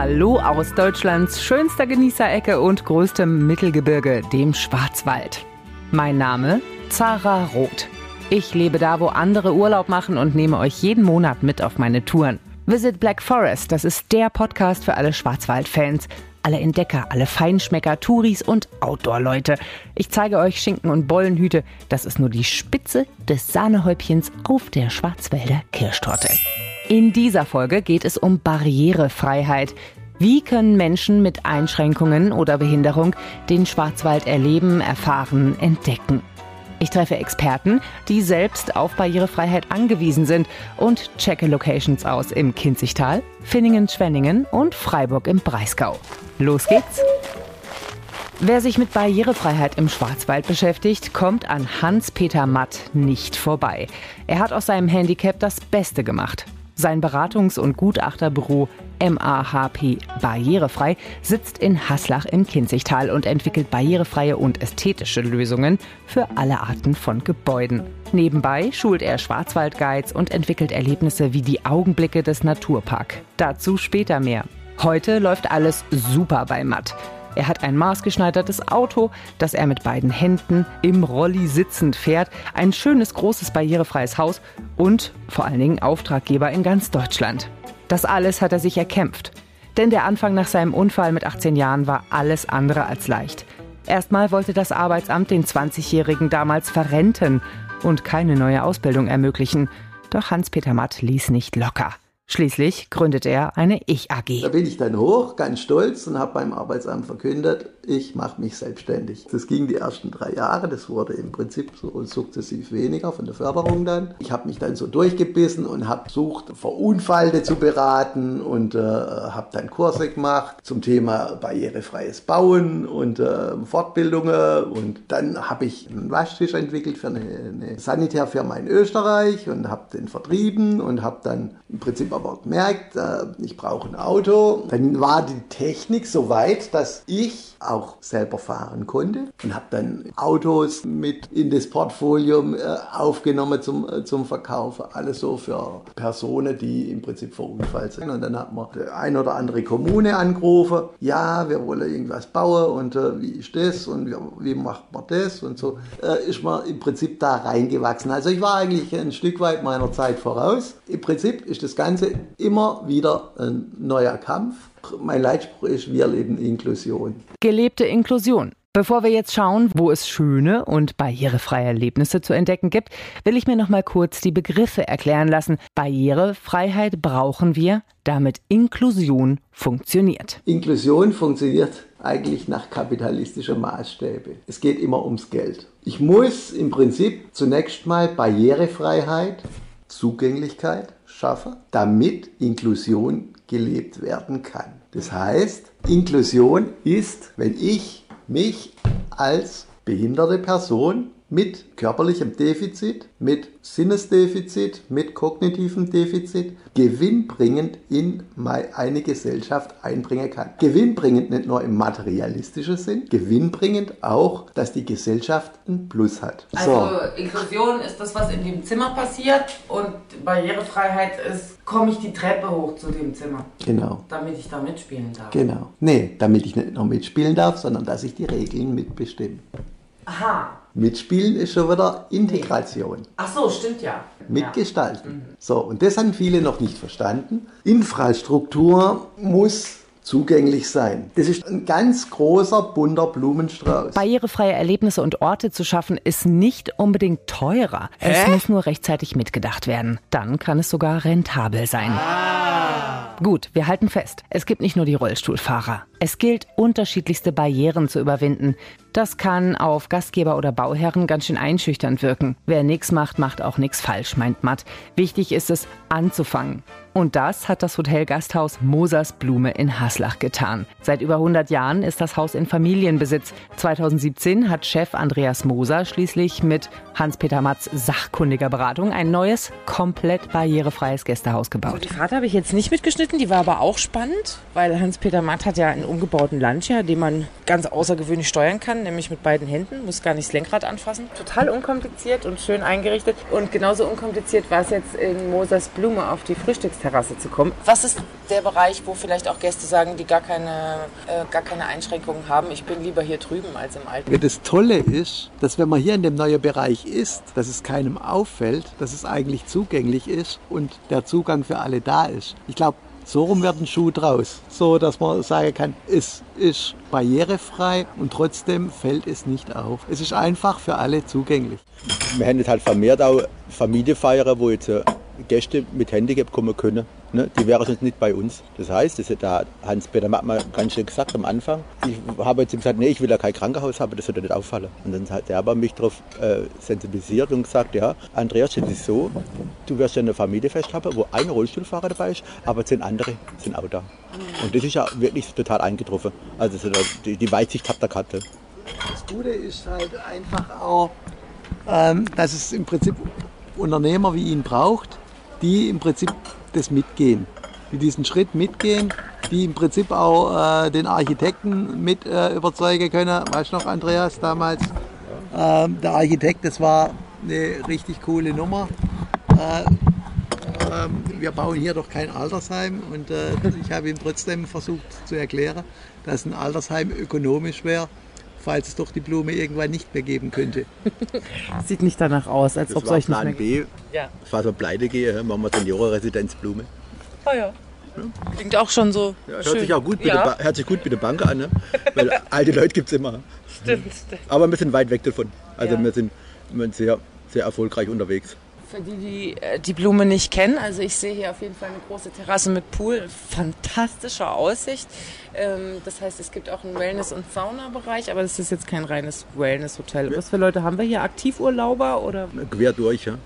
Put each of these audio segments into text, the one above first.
Hallo aus Deutschlands schönster Genießerecke und größtem Mittelgebirge, dem Schwarzwald. Mein Name Zara Roth. Ich lebe da, wo andere Urlaub machen und nehme euch jeden Monat mit auf meine Touren. Visit Black Forest, das ist der Podcast für alle Schwarzwald-Fans. Alle Entdecker, alle Feinschmecker, Touris und Outdoor-Leute. Ich zeige euch Schinken und Bollenhüte. Das ist nur die Spitze des Sahnehäubchens auf der Schwarzwälder Kirschtorte. In dieser Folge geht es um Barrierefreiheit. Wie können Menschen mit Einschränkungen oder Behinderung den Schwarzwald erleben, erfahren, entdecken? Ich treffe Experten, die selbst auf Barrierefreiheit angewiesen sind und checke Locations aus im Kinzigtal, Finningen-Schwenningen und Freiburg im Breisgau. Los geht's! Wer sich mit Barrierefreiheit im Schwarzwald beschäftigt, kommt an Hans-Peter Matt nicht vorbei. Er hat aus seinem Handicap das Beste gemacht. Sein Beratungs- und Gutachterbüro MAHP Barrierefrei sitzt in Haslach im Kinzigtal und entwickelt barrierefreie und ästhetische Lösungen für alle Arten von Gebäuden. Nebenbei schult er Schwarzwaldguides und entwickelt Erlebnisse wie die Augenblicke des Naturpark. Dazu später mehr. Heute läuft alles super bei Matt. Er hat ein maßgeschneidertes Auto, das er mit beiden Händen im Rolli sitzend fährt, ein schönes, großes, barrierefreies Haus und vor allen Dingen Auftraggeber in ganz Deutschland. Das alles hat er sich erkämpft. Denn der Anfang nach seinem Unfall mit 18 Jahren war alles andere als leicht. Erstmal wollte das Arbeitsamt den 20-Jährigen damals verrenten und keine neue Ausbildung ermöglichen. Doch Hans-Peter Matt ließ nicht locker. Schließlich gründet er eine Ich-AG. Da bin ich dann hoch, ganz stolz und habe beim Arbeitsamt verkündet, ich mache mich selbstständig. Das ging die ersten drei Jahre, das wurde im Prinzip so sukzessiv weniger von der Förderung dann. Ich habe mich dann so durchgebissen und habe versucht, Verunfallte zu beraten und äh, habe dann Kurse gemacht zum Thema barrierefreies Bauen und äh, Fortbildungen. Und dann habe ich einen Waschtisch entwickelt für eine, eine Sanitärfirma in Österreich und habe den vertrieben und habe dann im Prinzip aber gemerkt, äh, ich brauche ein Auto. Dann war die Technik so weit, dass ich auch selber fahren konnte und habe dann Autos mit in das Portfolio äh, aufgenommen zum, äh, zum Verkaufen. Alles so für Personen, die im Prinzip verunfallt sind. Und dann hat man die ein oder andere Kommune angerufen. Ja, wir wollen irgendwas bauen und äh, wie ist das und wie, wie, macht man das und so äh, ist man im Prinzip da reingewachsen. Also ich war eigentlich ein Stück weit meiner Zeit voraus. Im Prinzip ist das Ganze immer wieder ein neuer Kampf. Mein Leitspruch ist, wir leben Inklusion. Gelebte Inklusion. Bevor wir jetzt schauen, wo es schöne und barrierefreie Erlebnisse zu entdecken gibt, will ich mir noch mal kurz die Begriffe erklären lassen. Barrierefreiheit brauchen wir, damit Inklusion funktioniert. Inklusion funktioniert eigentlich nach kapitalistischer Maßstäbe. Es geht immer ums Geld. Ich muss im Prinzip zunächst mal Barrierefreiheit, Zugänglichkeit schaffen, damit Inklusion gelebt werden kann. Das heißt, Inklusion ist, wenn ich mich als behinderte Person mit körperlichem Defizit, mit Sinnesdefizit, mit kognitivem Defizit gewinnbringend in eine Gesellschaft einbringen kann. Gewinnbringend nicht nur im materialistischen Sinn, gewinnbringend auch, dass die Gesellschaft ein Plus hat. Also so. Inklusion ist das, was in dem Zimmer passiert und Barrierefreiheit ist, komme ich die Treppe hoch zu dem Zimmer. Genau. Damit ich da mitspielen darf. Genau. Nee, damit ich nicht nur mitspielen darf, sondern dass ich die Regeln mitbestimme. Aha. Mitspielen ist schon wieder Integration. Ach so, stimmt ja. Mitgestalten. Ja. Mhm. So, und das haben viele noch nicht verstanden. Infrastruktur muss zugänglich sein. Das ist ein ganz großer, bunter Blumenstrauß. Barrierefreie Erlebnisse und Orte zu schaffen, ist nicht unbedingt teurer. Hä? Es muss nur rechtzeitig mitgedacht werden. Dann kann es sogar rentabel sein. Ah. Gut, wir halten fest. Es gibt nicht nur die Rollstuhlfahrer. Es gilt, unterschiedlichste Barrieren zu überwinden. Das kann auf Gastgeber oder Bauherren ganz schön einschüchternd wirken. Wer nichts macht, macht auch nichts falsch, meint Matt. Wichtig ist es, anzufangen. Und das hat das Hotel Gasthaus Mosers Blume in Haslach getan. Seit über 100 Jahren ist das Haus in Familienbesitz. 2017 hat Chef Andreas Moser schließlich mit Hans-Peter Matz sachkundiger Beratung ein neues, komplett barrierefreies Gästehaus gebaut. Also die Fahrt habe ich jetzt nicht mitgeschnitten, die war aber auch spannend, weil Hans-Peter Matt hat ja einen umgebauten Lancia, den man ganz außergewöhnlich steuern kann, nämlich mit beiden Händen, muss gar nicht das Lenkrad anfassen. Total unkompliziert und schön eingerichtet. Und genauso unkompliziert war es jetzt in Mosers Blume auf die Frühstücksterrasse zu kommen. Was ist der Bereich, wo vielleicht auch Gäste sagen, die gar keine, äh, gar keine Einschränkungen haben? Ich bin lieber hier drüben als im Alten. Das Tolle ist, dass wenn man hier in dem neuen Bereich ist, dass es keinem auffällt, dass es eigentlich zugänglich ist und der Zugang für alle da ist. Ich glaube, so rum wird ein Schuh draus. So, dass man sagen kann, es ist barrierefrei und trotzdem fällt es nicht auf. Es ist einfach für alle zugänglich. Wir haben jetzt halt vermehrt auch Familienfeiern, wo jetzt äh, Gäste mit Handicap kommen können. Ne? Die wären sonst nicht bei uns. Das heißt, das hat Hans-Peter Mattmann ganz schön gesagt am Anfang. Ich habe jetzt gesagt, nee, ich will ja kein Krankenhaus haben, das sollte nicht auffallen. Und dann hat er aber mich darauf äh, sensibilisiert und gesagt, ja, Andreas, das ist so, du wirst ja eine Familienfest haben, wo ein Rollstuhlfahrer dabei ist, aber zehn andere sind auch da. Und das ist ja wirklich total eingetroffen. Also die, die Weitsicht hat der Karte. Das Gute ist halt einfach auch, ähm, dass es im Prinzip Unternehmer wie ihn braucht, die im Prinzip das mitgehen, die diesen Schritt mitgehen, die im Prinzip auch äh, den Architekten mit äh, überzeugen können. Weißt du noch, Andreas, damals? Ähm, der Architekt, das war eine richtig coole Nummer. Äh, ähm, wir bauen hier doch kein Altersheim und äh, ich habe ihm trotzdem versucht zu erklären, dass ein Altersheim ökonomisch wäre falls es doch die Blume irgendwann nicht mehr geben könnte. Sieht nicht danach aus, als ob es euch nicht mehr B. Ja. Falls wir pleite gehen, machen wir Seniorenresidenz Blume. Oh ja. Klingt auch schon so. Ja, hört, sich auch gut ja. hört sich gut mit der Bank an, ne? weil alte Leute gibt es immer. Stimmt, stimmt. Aber wir sind weit weg davon. Also ja. wir, sind, wir sind sehr, sehr erfolgreich unterwegs. Für die, die äh, die Blume nicht kennen, also ich sehe hier auf jeden Fall eine große Terrasse mit Pool, fantastische Aussicht. Ähm, das heißt, es gibt auch einen Wellness- und Sauna-Bereich, aber das ist jetzt kein reines Wellness-Hotel. Was für Leute haben wir hier? Aktivurlauber oder? Quer durch, ja.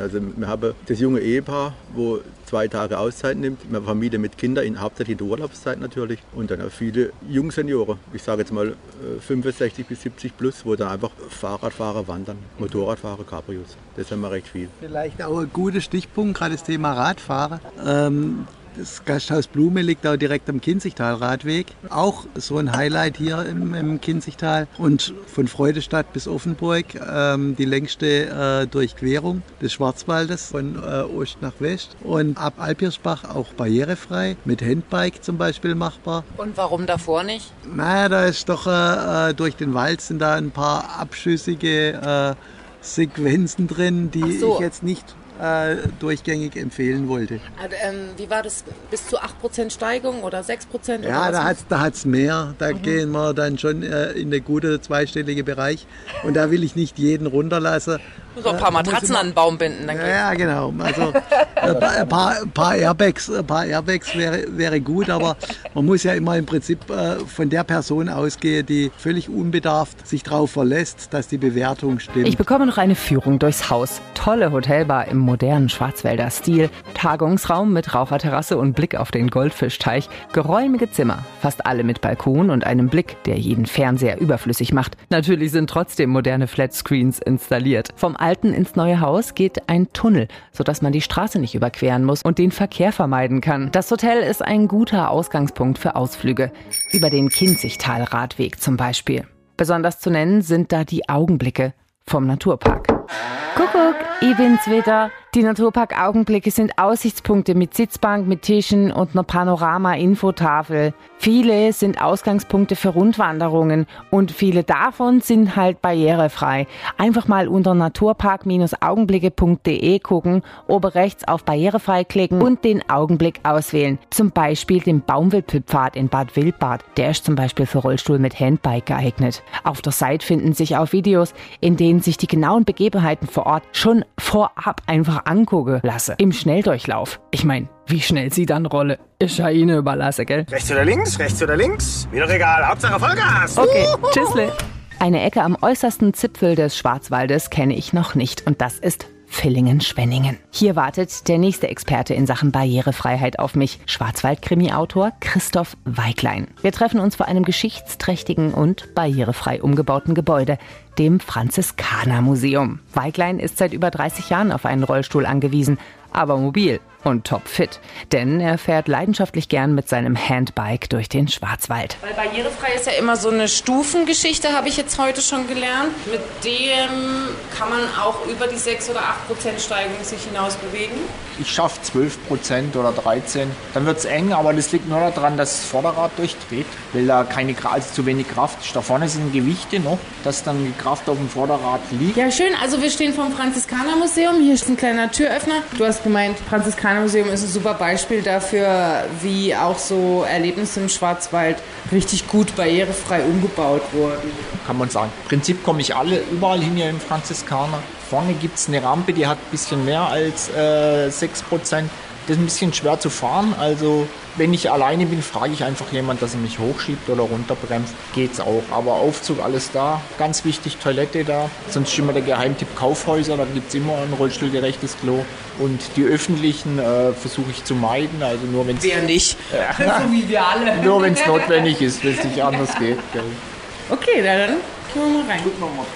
Also wir haben das junge Ehepaar, wo zwei Tage Auszeit nimmt. Haben Familie mit Kindern, in hauptsächlich die Urlaubszeit natürlich. Und dann auch viele Jungsenioren, ich sage jetzt mal 65 äh, bis 70 plus, wo dann einfach Fahrradfahrer wandern, Motorradfahrer, Cabrios. Das haben wir recht viel. Vielleicht auch ein guter Stichpunkt, gerade das Thema Radfahren. Ähm, das Gasthaus Blume liegt auch direkt am Kinzigtal-Radweg. Auch so ein Highlight hier im, im Kinzigtal. Und von Freudestadt bis Offenburg ähm, die längste äh, Durchquerung des Schwarzwaldes von äh, Ost nach West. Und ab Alpierschbach auch barrierefrei, mit Handbike zum Beispiel machbar. Und warum davor nicht? Naja, da ist doch äh, äh durch den Wald sind da ein paar abschüssige äh, Sequenzen drin, die so. ich jetzt nicht äh, durchgängig empfehlen wollte. Also, ähm, wie war das? Bis zu 8% Steigung oder 6%? Oder ja, da hat es da hat's mehr. Da mhm. gehen wir dann schon äh, in den guten zweistelligen Bereich. Und da will ich nicht jeden runterlassen. Muss auch ein paar Matratzen an den Baum binden. Dann ja, genau. Also ein paar, ein paar Airbags, ein paar Airbags wäre, wäre gut, aber man muss ja immer im Prinzip äh, von der Person ausgehen, die völlig unbedarft sich darauf verlässt, dass die Bewertung stimmt. Ich bekomme noch eine Führung durchs Haus. Tolle Hotelbar im modernen Schwarzwälder Stil, Tagungsraum mit Raucherterrasse und Blick auf den Goldfischteich, geräumige Zimmer, fast alle mit Balkon und einem Blick, der jeden Fernseher überflüssig macht. Natürlich sind trotzdem moderne Flatscreens installiert. Vom alten ins neue Haus geht ein Tunnel, sodass man die Straße nicht überqueren muss und den Verkehr vermeiden kann. Das Hotel ist ein guter Ausgangspunkt für Ausflüge. Über den Kinzigtal-Radweg zum Beispiel. Besonders zu nennen sind da die Augenblicke vom Naturpark. Kuckuck, ich bin's wieder. Die Naturpark-Augenblicke sind Aussichtspunkte mit Sitzbank, mit Tischen und einer Panorama-Infotafel. Viele sind Ausgangspunkte für Rundwanderungen und viele davon sind halt barrierefrei. Einfach mal unter naturpark-augenblicke.de gucken, oben rechts auf barrierefrei klicken und den Augenblick auswählen. Zum Beispiel den Baumwipfelpfad in Bad Wildbad. Der ist zum Beispiel für Rollstuhl mit Handbike geeignet. Auf der Seite finden sich auch Videos, in denen sich die genauen Begebenheiten vor Ort schon vorab einfach angucke lasse. Im Schnelldurchlauf. Ich meine, wie schnell sie dann rolle, ist ja Ihnen überlasse, gell? Rechts oder links, rechts oder links. Mir doch egal, Hauptsache Vollgas. Okay, tschüssle. Eine Ecke am äußersten Zipfel des Schwarzwaldes kenne ich noch nicht und das ist Villingen-Schwenningen. Hier wartet der nächste Experte in Sachen Barrierefreiheit auf mich, Schwarzwald-Krimi-Autor Christoph Weiglein. Wir treffen uns vor einem geschichtsträchtigen und barrierefrei umgebauten Gebäude, dem Franziskaner-Museum. Weiglein ist seit über 30 Jahren auf einen Rollstuhl angewiesen, aber mobil. Und topfit, denn er fährt leidenschaftlich gern mit seinem Handbike durch den Schwarzwald. Weil barrierefrei ist ja immer so eine Stufengeschichte, habe ich jetzt heute schon gelernt. Mit dem kann man auch über die 6 oder 8 Prozent Steigung sich hinaus bewegen. Ich schaffe 12 Prozent oder 13. Dann wird es eng, aber das liegt nur daran, dass das Vorderrad durchdreht, weil da keine, also zu wenig Kraft ist. Da vorne sind Gewichte noch, dass dann die Kraft auf dem Vorderrad liegt. Ja, schön. Also wir stehen vom Franziskanermuseum. Hier ist ein kleiner Türöffner. Du hast gemeint, Franziskanermuseum ist ein super Beispiel dafür, wie auch so Erlebnisse im Schwarzwald richtig gut barrierefrei umgebaut wurden. Kann man sagen. Im Prinzip komme ich alle überall hin hier im Franziskaner. Vorne gibt es eine Rampe, die hat ein bisschen mehr als äh, 6%. Das ist ein bisschen schwer zu fahren. Also wenn ich alleine bin, frage ich einfach jemand, dass er mich hochschiebt oder runterbremst. Geht's auch. Aber Aufzug alles da. Ganz wichtig, Toilette da. Sonst ist immer der Geheimtipp Kaufhäuser. Da gibt es immer ein rollstuhlgerechtes Klo. Und die öffentlichen äh, versuche ich zu meiden. Also nur wenn es. Wer nicht? so wie wir alle. Nur wenn es notwendig ist, wenn es nicht anders geht. Gell. Okay, dann gehen wir mal rein.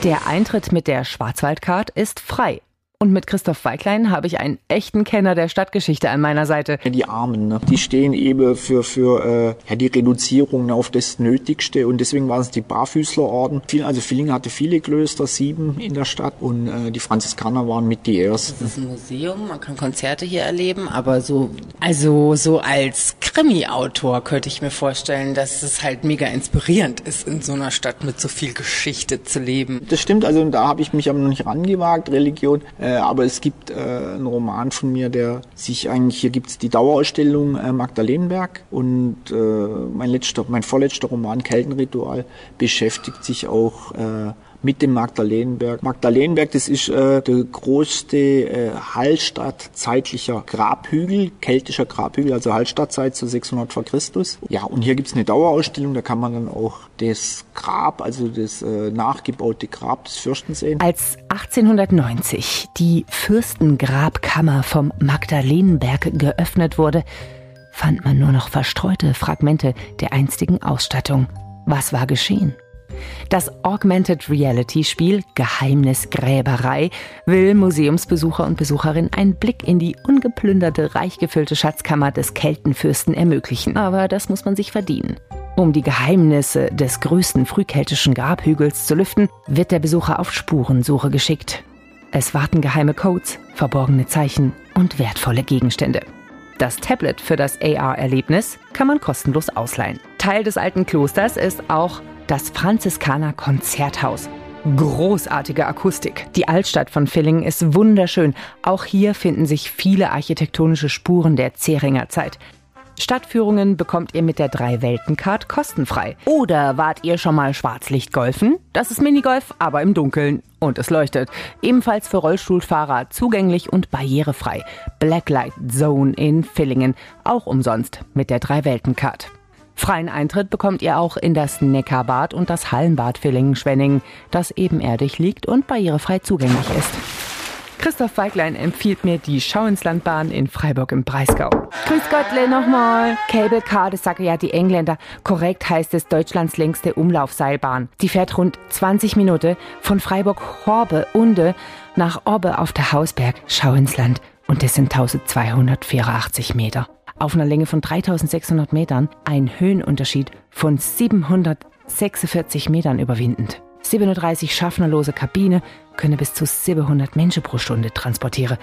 Der Eintritt mit der Schwarzwaldcard ist frei. Und mit Christoph Weiglein habe ich einen echten Kenner der Stadtgeschichte an meiner Seite. Die Armen, ne? die stehen eben für, für äh, ja, die Reduzierung auf das Nötigste und deswegen waren es die Barfüßlerorden. Viel, also Villingen hatte viele Klöster, sieben in der Stadt und äh, die Franziskaner waren mit die ersten. Das ist ein Museum, man kann Konzerte hier erleben, aber so, also so als Krimi-Autor könnte ich mir vorstellen, dass es halt mega inspirierend ist, in so einer Stadt mit so viel Geschichte zu leben. Das stimmt, also da habe ich mich aber noch nicht rangewagt, Religion. Äh, aber es gibt äh, einen Roman von mir, der sich eigentlich, hier gibt es die Dauerausstellung äh, Magdalenenberg. Und äh, mein letzter, mein vorletzter Roman Keltenritual beschäftigt sich auch äh, mit dem Magdalenenberg. Magdalenenberg, das ist äh, der größte äh, Hallstatt zeitlicher Grabhügel, keltischer Grabhügel, also Hallstattzeit zu 600 vor Christus. Ja, und hier gibt's eine Dauerausstellung, da kann man dann auch das Grab, also das äh, nachgebaute Grab des Fürsten sehen. Als 1890 die Fürstengrabkammer vom Magdalenenberg geöffnet wurde, fand man nur noch verstreute Fragmente der einstigen Ausstattung. Was war geschehen? Das Augmented Reality Spiel Geheimnisgräberei will Museumsbesucher und Besucherinnen einen Blick in die ungeplünderte, reich gefüllte Schatzkammer des Keltenfürsten ermöglichen. Aber das muss man sich verdienen. Um die Geheimnisse des größten frühkeltischen Grabhügels zu lüften, wird der Besucher auf Spurensuche geschickt. Es warten geheime Codes, verborgene Zeichen und wertvolle Gegenstände. Das Tablet für das AR-Erlebnis kann man kostenlos ausleihen. Teil des alten Klosters ist auch das Franziskaner Konzerthaus. Großartige Akustik. Die Altstadt von Villingen ist wunderschön. Auch hier finden sich viele architektonische Spuren der Zeringer Zeit. Stadtführungen bekommt ihr mit der Drei-Welten-Card kostenfrei. Oder wart ihr schon mal Schwarzlichtgolfen? Das ist Minigolf, aber im Dunkeln. Und es leuchtet. Ebenfalls für Rollstuhlfahrer zugänglich und barrierefrei. Blacklight Zone in Villingen. Auch umsonst mit der Drei-Welten-Card. Freien Eintritt bekommt ihr auch in das Neckarbad und das Hallenbad Villingen-Schwenningen, das ebenerdig liegt und barrierefrei zugänglich ist. Christoph Weiglein empfiehlt mir die Schau in Freiburg im Breisgau. Grüß Gottle nochmal. Cable Car, das sagen ja die Engländer. Korrekt heißt es Deutschlands längste Umlaufseilbahn. Die fährt rund 20 Minuten von Freiburg-Horbe-Unde nach Orbe auf der Hausberg Schau. Und das sind 1284 Meter. Auf einer Länge von 3600 Metern ein Höhenunterschied von 746 Metern überwindend. 37 schaffnerlose Kabine könne bis zu 700 Menschen pro Stunde transportieren.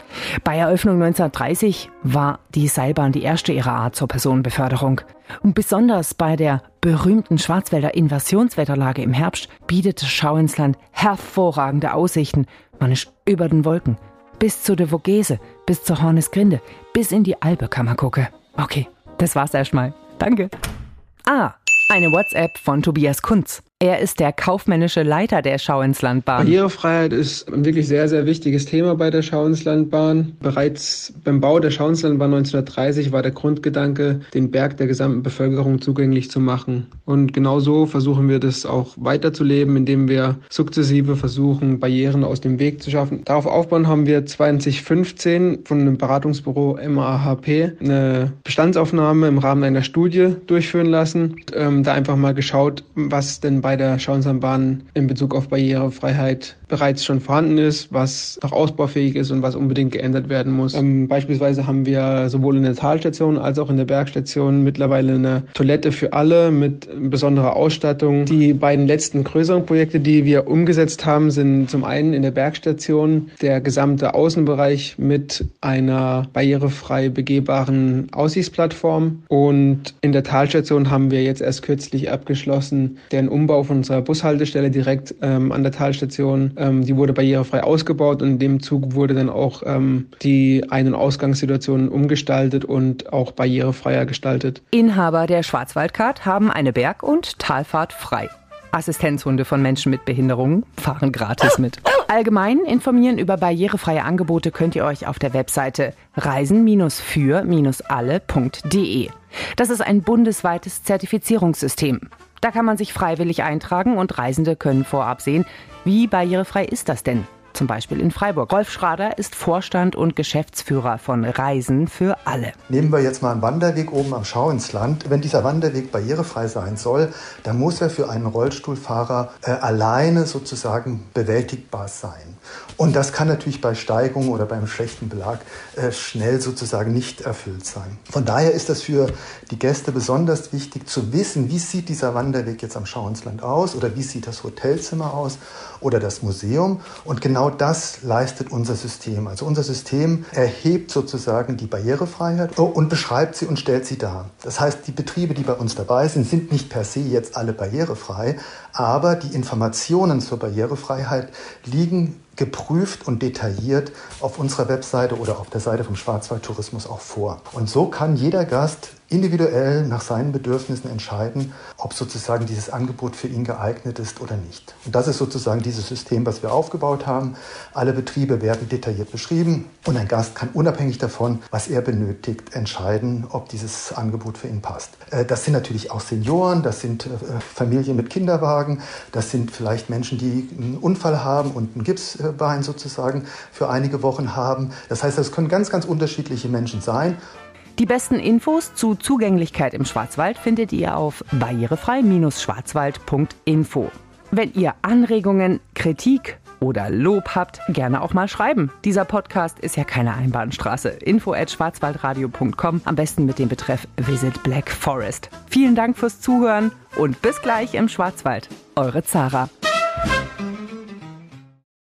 Bei Eröffnung 1930 war die Seilbahn die erste ihrer Art zur Personenbeförderung. Und besonders bei der berühmten Schwarzwälder Invasionswetterlage im Herbst bietet das Schau ins Land hervorragende Aussichten. Man ist über den Wolken, bis zu der Vogese, bis zur Hornesgrinde, bis in die Alpe kann man gucken. Okay, das war's erstmal. Danke. Ah, eine WhatsApp von Tobias Kunz. Er ist der kaufmännische Leiter der Schau ins Landbahn. Barrierefreiheit ist ein wirklich sehr, sehr wichtiges Thema bei der Schau ins Landbahn. Bereits beim Bau der Schau ins Landbahn 1930 war der Grundgedanke, den Berg der gesamten Bevölkerung zugänglich zu machen. Und genau so versuchen wir das auch weiterzuleben, indem wir sukzessive versuchen, Barrieren aus dem Weg zu schaffen. Darauf aufbauen haben wir 2015 von einem Beratungsbüro MAHP eine Bestandsaufnahme im Rahmen einer Studie durchführen lassen. Ähm, da einfach mal geschaut, was denn bei der Schauenslandbahn in Bezug auf Barrierefreiheit bereits schon vorhanden ist, was noch ausbaufähig ist und was unbedingt geändert werden muss. Ähm, beispielsweise haben wir sowohl in der Talstation als auch in der Bergstation mittlerweile eine Toilette für alle mit besonderer Ausstattung. Die beiden letzten größeren Projekte, die wir umgesetzt haben, sind zum einen in der Bergstation der gesamte Außenbereich mit einer barrierefrei begehbaren Aussichtsplattform und in der Talstation haben wir jetzt erst kürzlich abgeschlossen den Umbau von unserer Bushaltestelle direkt ähm, an der Talstation ähm, die wurde barrierefrei ausgebaut und in dem Zug wurde dann auch ähm, die Ein- und Ausgangssituation umgestaltet und auch barrierefreier gestaltet. Inhaber der Schwarzwaldcard haben eine Berg- und Talfahrt frei. Assistenzhunde von Menschen mit Behinderungen fahren gratis mit. Allgemein informieren über barrierefreie Angebote könnt ihr euch auf der Webseite reisen-für-alle.de. Das ist ein bundesweites Zertifizierungssystem. Da kann man sich freiwillig eintragen und Reisende können vorab sehen, wie barrierefrei ist das denn? Zum Beispiel in Freiburg. Rolf Schrader ist Vorstand und Geschäftsführer von Reisen für alle. Nehmen wir jetzt mal einen Wanderweg oben am Schau ins Land. Wenn dieser Wanderweg barrierefrei sein soll, dann muss er für einen Rollstuhlfahrer äh, alleine sozusagen bewältigbar sein. Und das kann natürlich bei Steigung oder beim schlechten Belag äh, schnell sozusagen nicht erfüllt sein. Von daher ist das für die Gäste besonders wichtig zu wissen, wie sieht dieser Wanderweg jetzt am Schauensland aus oder wie sieht das Hotelzimmer aus oder das Museum. Und genau das leistet unser System. Also unser System erhebt sozusagen die Barrierefreiheit und beschreibt sie und stellt sie dar. Das heißt, die Betriebe, die bei uns dabei sind, sind nicht per se jetzt alle barrierefrei, aber die Informationen zur Barrierefreiheit liegen geprüft und detailliert auf unserer Webseite oder auf der Seite vom Schwarzwaldtourismus auch vor. Und so kann jeder Gast individuell nach seinen Bedürfnissen entscheiden, ob sozusagen dieses Angebot für ihn geeignet ist oder nicht. Und das ist sozusagen dieses System, was wir aufgebaut haben. Alle Betriebe werden detailliert beschrieben und ein Gast kann unabhängig davon, was er benötigt, entscheiden, ob dieses Angebot für ihn passt. Äh, das sind natürlich auch Senioren, das sind äh, Familien mit Kinderwagen, das sind vielleicht Menschen, die einen Unfall haben und ein Gipsbein sozusagen für einige Wochen haben. Das heißt, das können ganz, ganz unterschiedliche Menschen sein. Die besten Infos zu Zugänglichkeit im Schwarzwald findet ihr auf barrierefrei-schwarzwald.info. Wenn ihr Anregungen, Kritik oder Lob habt, gerne auch mal schreiben. Dieser Podcast ist ja keine Einbahnstraße. Info at schwarzwaldradio.com, am besten mit dem Betreff Visit Black Forest. Vielen Dank fürs Zuhören und bis gleich im Schwarzwald. Eure Zara.